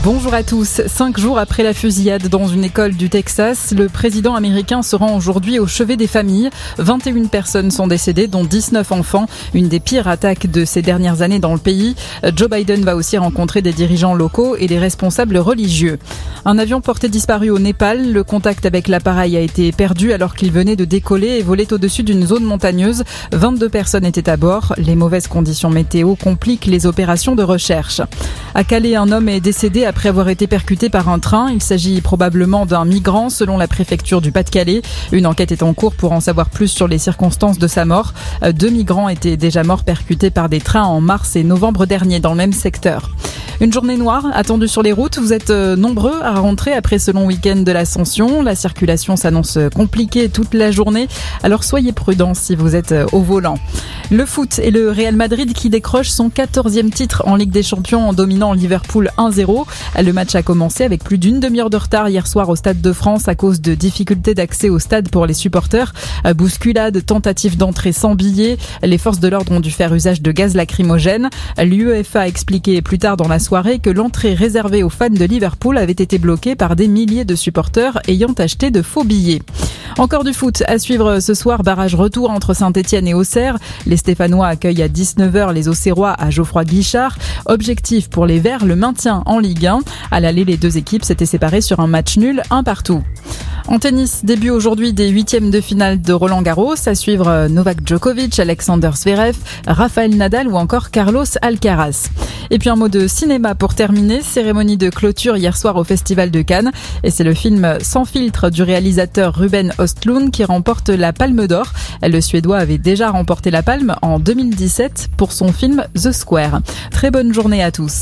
Bonjour à tous. Cinq jours après la fusillade dans une école du Texas, le président américain se rend aujourd'hui au chevet des familles. 21 personnes sont décédées, dont 19 enfants. Une des pires attaques de ces dernières années dans le pays. Joe Biden va aussi rencontrer des dirigeants locaux et des responsables religieux. Un avion porté disparu au Népal. Le contact avec l'appareil a été perdu alors qu'il venait de décoller et volait au-dessus d'une zone montagneuse. 22 personnes étaient à bord. Les mauvaises conditions météo compliquent les opérations de recherche. À Calais, un homme est décédé après avoir été percuté par un train. Il s'agit probablement d'un migrant selon la préfecture du Pas-de-Calais. Une enquête est en cours pour en savoir plus sur les circonstances de sa mort. Deux migrants étaient déjà morts percutés par des trains en mars et novembre dernier dans le même secteur. Une journée noire attendue sur les routes. Vous êtes euh, nombreux à rentrer après ce long week-end de l'ascension. La circulation s'annonce compliquée toute la journée. Alors soyez prudents si vous êtes euh, au volant. Le foot et le Real Madrid qui décroche son 14e titre en Ligue des Champions en dominant Liverpool 1-0. Le match a commencé avec plus d'une demi-heure de retard hier soir au Stade de France à cause de difficultés d'accès au stade pour les supporters. Bousculade, tentative d'entrée sans billets. Les forces de l'ordre ont dû faire usage de gaz lacrymogène. L'UEFA a expliqué plus tard dans la que l'entrée réservée aux fans de Liverpool avait été bloquée par des milliers de supporters ayant acheté de faux billets. Encore du foot à suivre ce soir, barrage retour entre Saint-Etienne et Auxerre. Les Stéphanois accueillent à 19h les Auxerrois à Geoffroy Guichard. Objectif pour les Verts, le maintien en Ligue 1. À l'aller, les deux équipes s'étaient séparées sur un match nul, un partout. En tennis, début aujourd'hui des huitièmes de finale de Roland Garros, à suivre Novak Djokovic, Alexander Zverev, Rafael Nadal ou encore Carlos Alcaraz. Et puis un mot de cinéma pour terminer, cérémonie de clôture hier soir au Festival de Cannes. Et c'est le film Sans filtre du réalisateur Ruben Ostlund qui remporte la Palme d'Or. Le Suédois avait déjà remporté la Palme en 2017 pour son film The Square. Très bonne journée à tous.